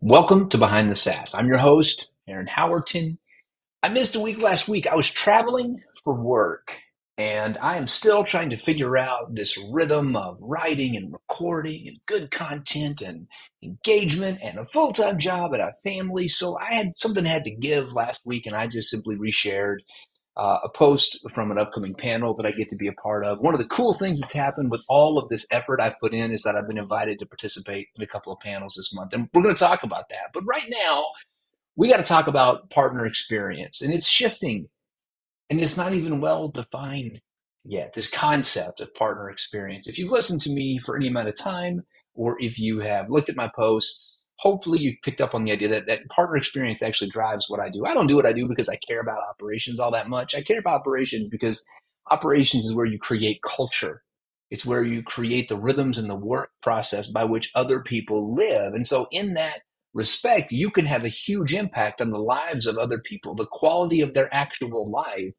Welcome to Behind the SaaS. I'm your host, Aaron Howerton. I missed a week last week. I was traveling for work and I am still trying to figure out this rhythm of writing and recording and good content and engagement and a full time job and a family. So I had something I had to give last week and I just simply reshared uh, a post from an upcoming panel that I get to be a part of. One of the cool things that's happened with all of this effort I've put in is that I've been invited to participate in a couple of panels this month. And we're going to talk about that. But right now, we got to talk about partner experience, and it's shifting. And it's not even well defined yet, this concept of partner experience. If you've listened to me for any amount of time, or if you have looked at my posts, hopefully you picked up on the idea that, that partner experience actually drives what I do. I don't do what I do because I care about operations all that much. I care about operations because operations is where you create culture. It's where you create the rhythms and the work process by which other people live. And so in that respect, you can have a huge impact on the lives of other people, the quality of their actual life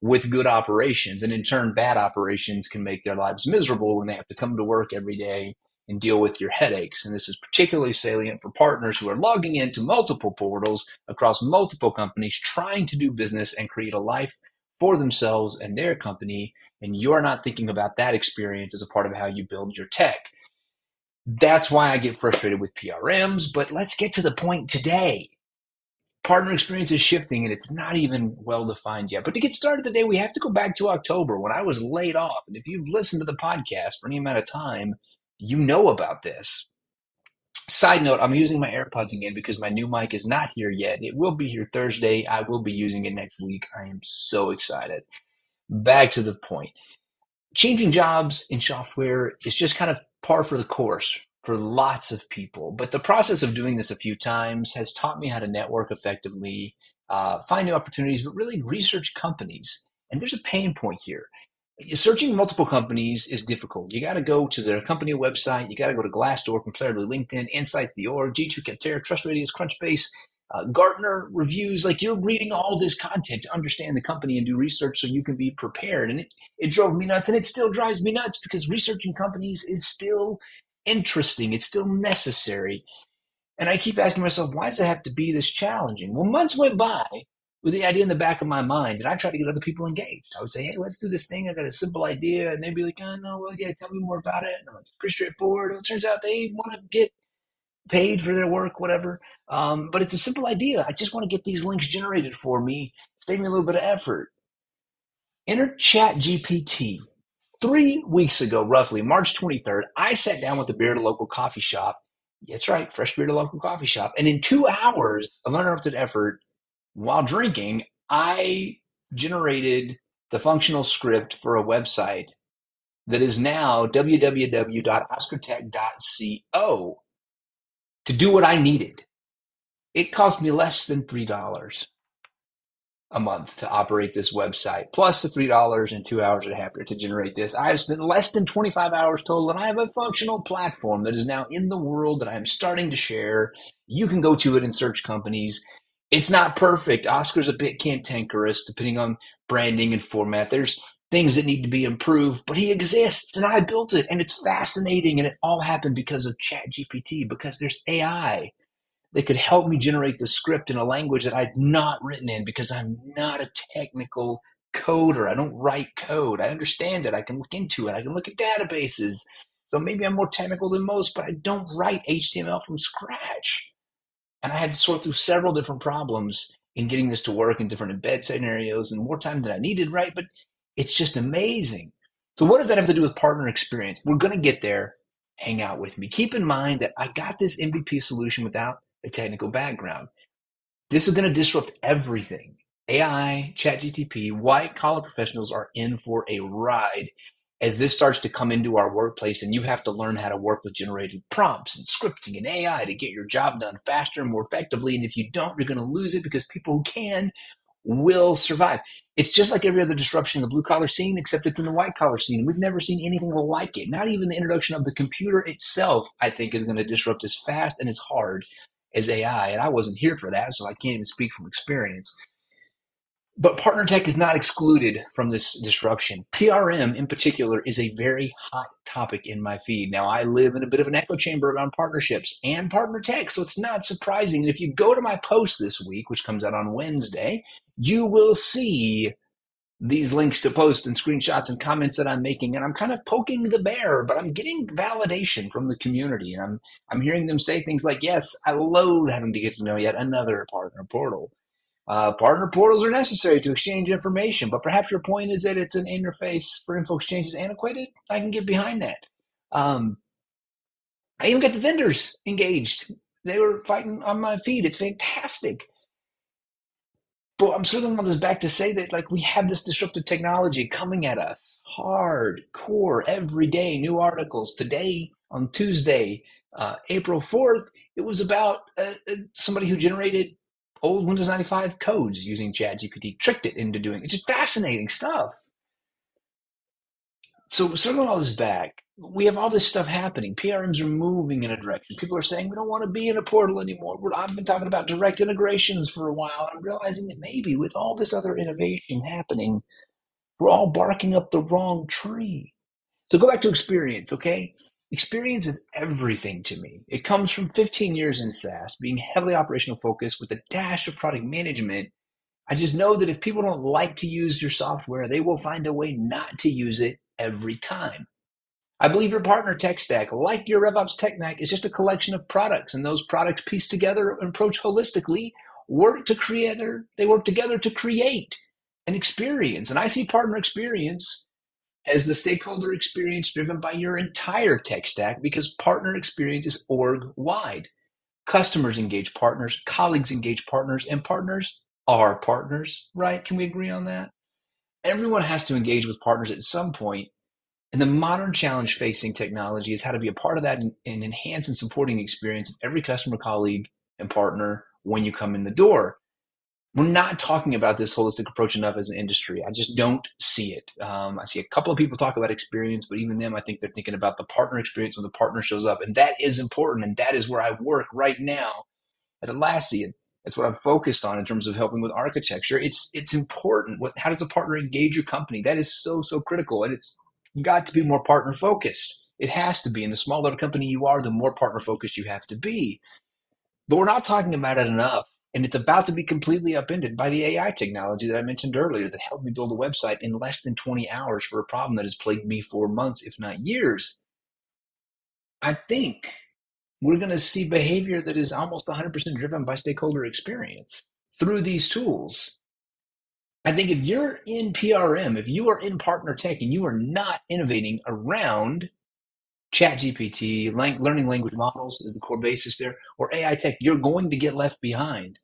with good operations. And in turn, bad operations can make their lives miserable when they have to come to work every day and deal with your headaches. And this is particularly salient for partners who are logging into multiple portals across multiple companies, trying to do business and create a life for themselves and their company. And you're not thinking about that experience as a part of how you build your tech. That's why I get frustrated with PRMs. But let's get to the point today. Partner experience is shifting and it's not even well defined yet. But to get started today, we have to go back to October when I was laid off. And if you've listened to the podcast for any amount of time, you know about this. Side note, I'm using my AirPods again because my new mic is not here yet. It will be here Thursday. I will be using it next week. I am so excited. Back to the point. Changing jobs in software is just kind of par for the course for lots of people. But the process of doing this a few times has taught me how to network effectively, uh, find new opportunities, but really research companies. And there's a pain point here searching multiple companies is difficult. You got to go to their company website. You got to go to Glassdoor, Comparably, LinkedIn, Insights, the org, G2, Capterra, TrustRadius, Crunchbase, uh, Gartner reviews. Like you're reading all this content to understand the company and do research so you can be prepared. And it, it drove me nuts and it still drives me nuts because researching companies is still interesting. It's still necessary. And I keep asking myself, why does it have to be this challenging? Well, months went by with the idea in the back of my mind, and I try to get other people engaged. I would say, "Hey, let's do this thing. I got a simple idea," and they'd be like, "Oh no, well, yeah, tell me more about it." And I'm like, "It's pretty straightforward." it turns out they want to get paid for their work, whatever. Um, but it's a simple idea. I just want to get these links generated for me, save me a little bit of effort. Enter Chat GPT. Three weeks ago, roughly March 23rd, I sat down with the beer at a local coffee shop. That's right, fresh beer at a local coffee shop. And in two hours of uninterrupted effort, while drinking, I generated the functional script for a website that is now www.oscartech.co to do what I needed. It cost me less than $3 a month to operate this website, plus the $3 and two hours and a half to generate this. I have spent less than 25 hours total, and I have a functional platform that is now in the world that I'm starting to share. You can go to it and search companies it's not perfect. Oscar's a bit cantankerous, depending on branding and format. There's things that need to be improved, but he exists and I built it and it's fascinating. And it all happened because of Chat GPT, because there's AI that could help me generate the script in a language that I'd not written in because I'm not a technical coder. I don't write code. I understand it. I can look into it. I can look at databases. So maybe I'm more technical than most, but I don't write HTML from scratch. And I had to sort through several different problems in getting this to work in different embed scenarios and more time than I needed, right? But it's just amazing. So, what does that have to do with partner experience? We're going to get there. Hang out with me. Keep in mind that I got this MVP solution without a technical background. This is going to disrupt everything. AI, ChatGTP, white collar professionals are in for a ride as this starts to come into our workplace and you have to learn how to work with generated prompts and scripting and AI to get your job done faster and more effectively. And if you don't, you're going to lose it because people who can will survive. It's just like every other disruption in the blue collar scene, except it's in the white collar scene. We've never seen anything like it. Not even the introduction of the computer itself, I think, is going to disrupt as fast and as hard as AI. And I wasn't here for that, so I can't even speak from experience. But partner tech is not excluded from this disruption. PRM in particular is a very hot topic in my feed. Now, I live in a bit of an echo chamber around partnerships and partner tech, so it's not surprising. And if you go to my post this week, which comes out on Wednesday, you will see these links to posts and screenshots and comments that I'm making, and I'm kind of poking the bear, but I'm getting validation from the community, and I'm I'm hearing them say things like, "Yes, I loathe having to get to know yet another partner portal." Uh, partner portals are necessary to exchange information, but perhaps your point is that it's an interface for info exchange is antiquated. I can get behind that. Um, I even got the vendors engaged. They were fighting on my feed. It's fantastic. But I'm circling on this back to say that like we have this disruptive technology coming at us hard, core, every day, new articles. Today on Tuesday, uh, April 4th, it was about uh, uh somebody who generated old Windows 95 codes using ChatGPT, tricked it into doing it's just fascinating stuff. So circling all this back, we have all this stuff happening. PRMs are moving in a direction. People are saying we don't want to be in a portal anymore. I've been talking about direct integrations for a while. I'm realizing that maybe with all this other innovation happening, we're all barking up the wrong tree. So go back to experience, okay? Experience is everything to me. It comes from 15 years in SaaS, being heavily operational focused with a dash of product management. I just know that if people don't like to use your software, they will find a way not to use it every time. I believe your partner tech stack, like your RevOps tech stack, is just a collection of products, and those products pieced together and approached holistically work to create. They work together to create an experience, and I see partner experience as the stakeholder experience driven by your entire tech stack because partner experience is org wide. Customers engage partners, colleagues engage partners, and partners are partners, right? Can we agree on that? Everyone has to engage with partners at some point, and the modern challenge facing technology is how to be a part of that and, and enhance and supporting the experience of every customer, colleague, and partner when you come in the door we're not talking about this holistic approach enough as an industry. I just don't see it. Um, I see a couple of people talk about experience, but even them, I think they're thinking about the partner experience when the partner shows up, and that is important. And that is where I work right now at Atlassian. That's what I'm focused on in terms of helping with architecture. It's it's important. What, how does a partner engage your company? That is so so critical, and it's got to be more partner focused. It has to be. And the smaller company you are, the more partner focused you have to be. But we're not talking about it enough and it's about to be completely upended by the AI technology that I mentioned earlier that helped me build a website in less than 20 hours for a problem that has plagued me for months, if not years. I think we're going to see behavior that is almost 100% driven by stakeholder experience through these tools. I think if you're in PRM, if you are in partner tech and you are not innovating around ChatGPT, lang- learning language models is the core basis there, or AI tech, you're going to get left behind.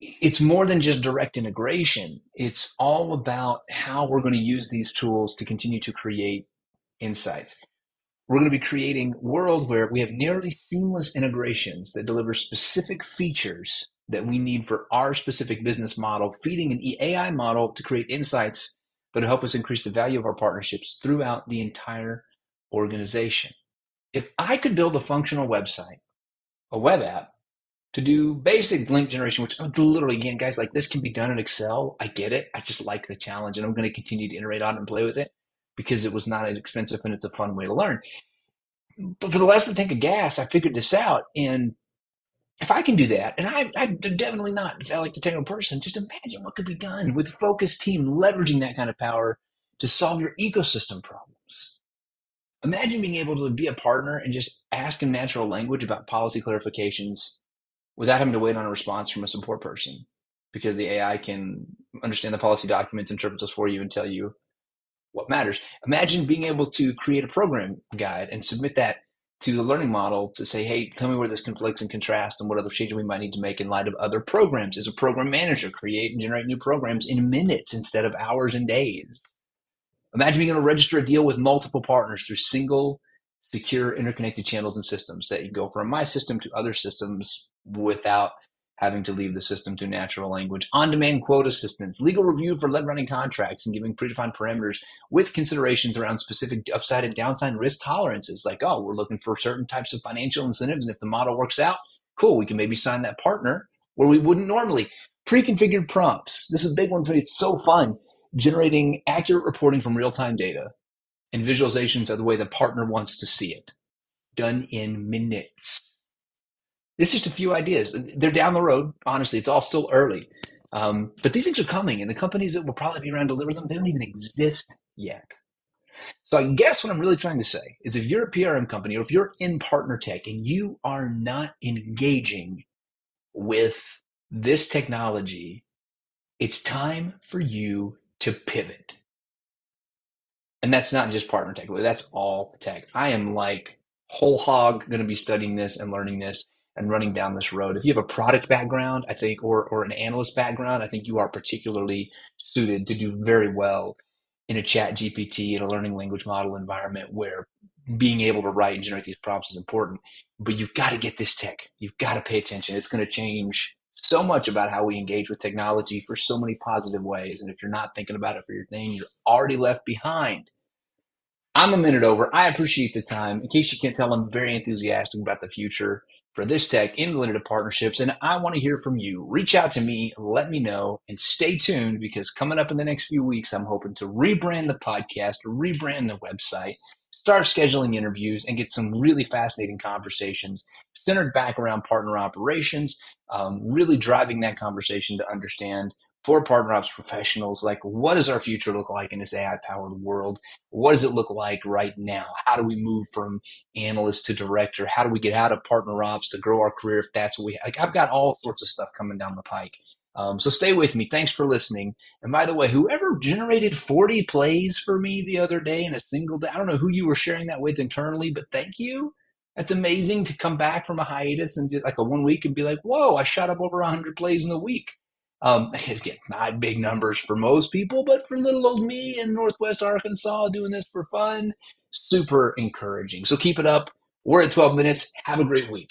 It's more than just direct integration. It's all about how we're going to use these tools to continue to create insights. We're going to be creating a world where we have nearly seamless integrations that deliver specific features that we need for our specific business model, feeding an AI model to create insights that will help us increase the value of our partnerships throughout the entire organization. If I could build a functional website, a web app, to do basic link generation, which oh, literally, again, guys, like this can be done in Excel. I get it. I just like the challenge and I'm going to continue to iterate on it and play with it because it was not expensive and it's a fun way to learn. But for the last tank of gas, I figured this out. And if I can do that, and I, I definitely not I like the technical person, just imagine what could be done with a focused team leveraging that kind of power to solve your ecosystem problem. Imagine being able to be a partner and just ask in natural language about policy clarifications without having to wait on a response from a support person because the AI can understand the policy documents, interpret those for you, and tell you what matters. Imagine being able to create a program guide and submit that to the learning model to say, hey, tell me where this conflicts and contrasts and what other changes we might need to make in light of other programs. As a program manager, create and generate new programs in minutes instead of hours and days. Imagine being able to register a deal with multiple partners through single, secure, interconnected channels and systems that you go from my system to other systems without having to leave the system through natural language. On demand quote assistance, legal review for lead running contracts and giving predefined parameters with considerations around specific upside and downside risk tolerances. Like, oh, we're looking for certain types of financial incentives. And if the model works out, cool, we can maybe sign that partner where we wouldn't normally. Pre-configured prompts. This is a big one for me. It's so fun. Generating accurate reporting from real-time data and visualizations of the way the partner wants to see it. Done in minutes. This is just a few ideas. They're down the road. Honestly, it's all still early. Um, but these things are coming, and the companies that will probably be around to deliver them, they don't even exist yet. So I guess what I'm really trying to say is if you're a PRM company or if you're in partner tech and you are not engaging with this technology, it's time for you to pivot. And that's not just partner tech, that's all tech. I am like whole hog going to be studying this and learning this and running down this road. If you have a product background, I think, or, or an analyst background, I think you are particularly suited to do very well in a chat GPT, in a learning language model environment where being able to write and generate these prompts is important. But you've got to get this tech. You've got to pay attention. It's going to change so much about how we engage with technology for so many positive ways. And if you're not thinking about it for your thing, you're already left behind. I'm a minute over. I appreciate the time. In case you can't tell, I'm very enthusiastic about the future for this tech in limited partnerships. And I want to hear from you. Reach out to me, let me know, and stay tuned because coming up in the next few weeks, I'm hoping to rebrand the podcast, rebrand the website, start scheduling interviews, and get some really fascinating conversations centered back around partner operations, um, really driving that conversation to understand for partner ops professionals like what does our future look like in this ai powered world? What does it look like right now? How do we move from analyst to director? How do we get out of partner ops to grow our career if that's what we like i've got all sorts of stuff coming down the pike. Um, so stay with me. Thanks for listening. And by the way whoever generated 40 plays for me the other day in a single day i don't know who you were sharing that with internally but thank you that's amazing to come back from a hiatus and like a one week and be like whoa i shot up over 100 plays in a week um, again, not big numbers for most people, but for little old me in Northwest Arkansas doing this for fun, super encouraging. So keep it up. We're at 12 minutes. Have a great week.